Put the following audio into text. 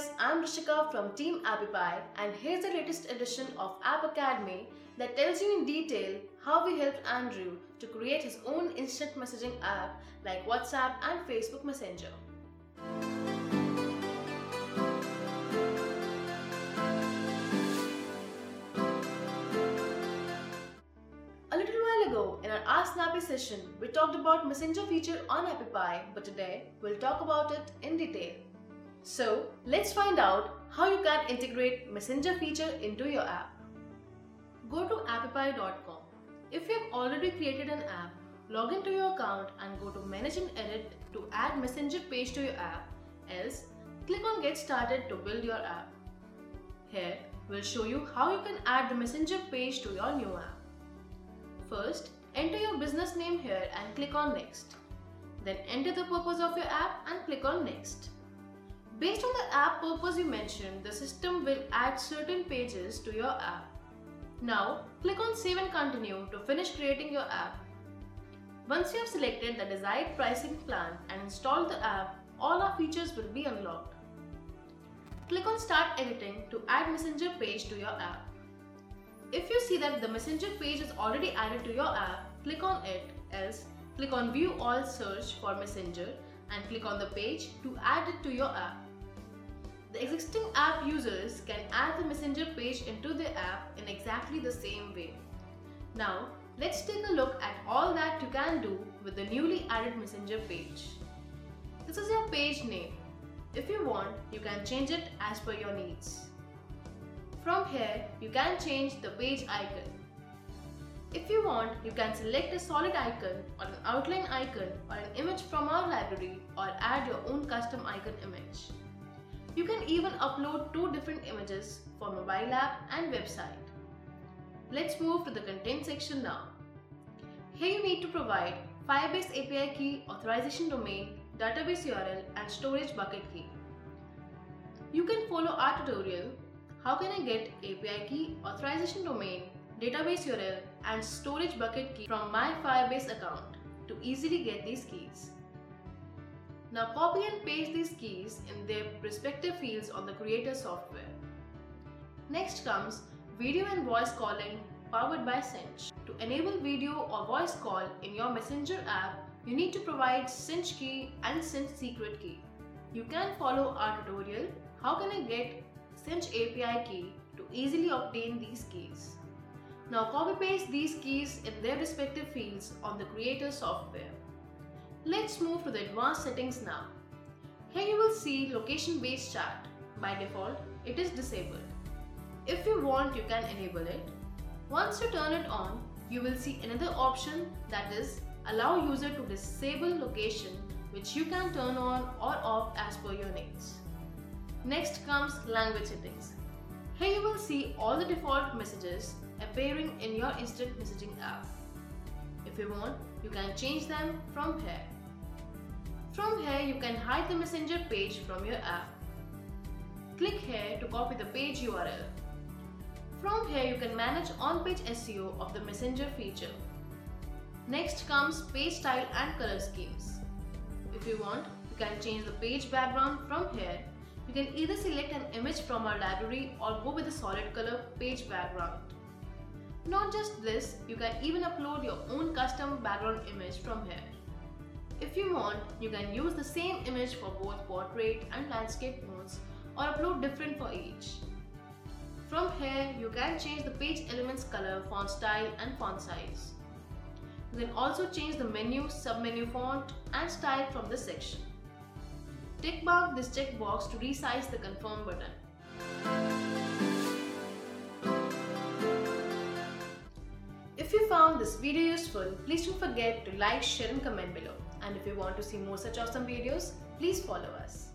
guys, I'm Rishika from Team Appy Pie and here's the latest edition of App Academy that tells you in detail how we helped Andrew to create his own instant messaging app like WhatsApp and Facebook Messenger. A little while ago in our Ask Snappy session, we talked about Messenger feature on Appy Pie, but today we'll talk about it in detail. So let's find out how you can integrate Messenger feature into your app. Go to appypie.com. If you have already created an app, log into your account and go to Manage and Edit to add Messenger page to your app. Else, click on Get Started to build your app. Here, we'll show you how you can add the Messenger page to your new app. First, enter your business name here and click on Next. Then enter the purpose of your app and click on Next. Based on the app purpose you mentioned, the system will add certain pages to your app. Now, click on Save and Continue to finish creating your app. Once you have selected the desired pricing plan and installed the app, all our features will be unlocked. Click on Start Editing to add Messenger page to your app. If you see that the Messenger page is already added to your app, click on it, else click on View All Search for Messenger and click on the page to add it to your app. The existing app users can add the Messenger page into their app in exactly the same way. Now, let's take a look at all that you can do with the newly added Messenger page. This is your page name. If you want, you can change it as per your needs. From here, you can change the page icon. If you want, you can select a solid icon or an outline icon or an image from our library or add your own custom icon image. You can even upload two different images for mobile app and website. Let's move to the content section now. Here you need to provide Firebase API key, authorization domain, database URL and storage bucket key. You can follow our tutorial How can I get API key, authorization domain, database URL and storage bucket key from my Firebase account to easily get these keys. Now copy and paste these keys in their respective fields on the creator software. Next comes video and voice calling powered by Sinch. To enable video or voice call in your Messenger app, you need to provide Sinch key and Sinch secret key. You can follow our tutorial How can I get Sinch API key to easily obtain these keys. Now copy paste these keys in their respective fields on the creator software. Let's move to the advanced settings now. Here you will see location based chat. By default, it is disabled. If you want, you can enable it. Once you turn it on, you will see another option that is allow user to disable location which you can turn on or off as per your needs. Next comes language settings. Here you will see all the default messages appearing in your instant messaging app. If you want, you can change them from here. From here, you can hide the messenger page from your app. Click here to copy the page URL. From here, you can manage on-page SEO of the messenger feature. Next comes page style and color schemes. If you want, you can change the page background from here. You can either select an image from our library or go with a solid color page background. Not just this, you can even upload your own custom background image from here. If you want, you can use the same image for both portrait and landscape modes or upload different for each. From here, you can change the page elements color, font style and font size. You can also change the menu, submenu font and style from this section. Tick mark this checkbox to resize the confirm button. If you found this video useful, please don't forget to like, share and comment below. And if you want to see more such awesome videos, please follow us.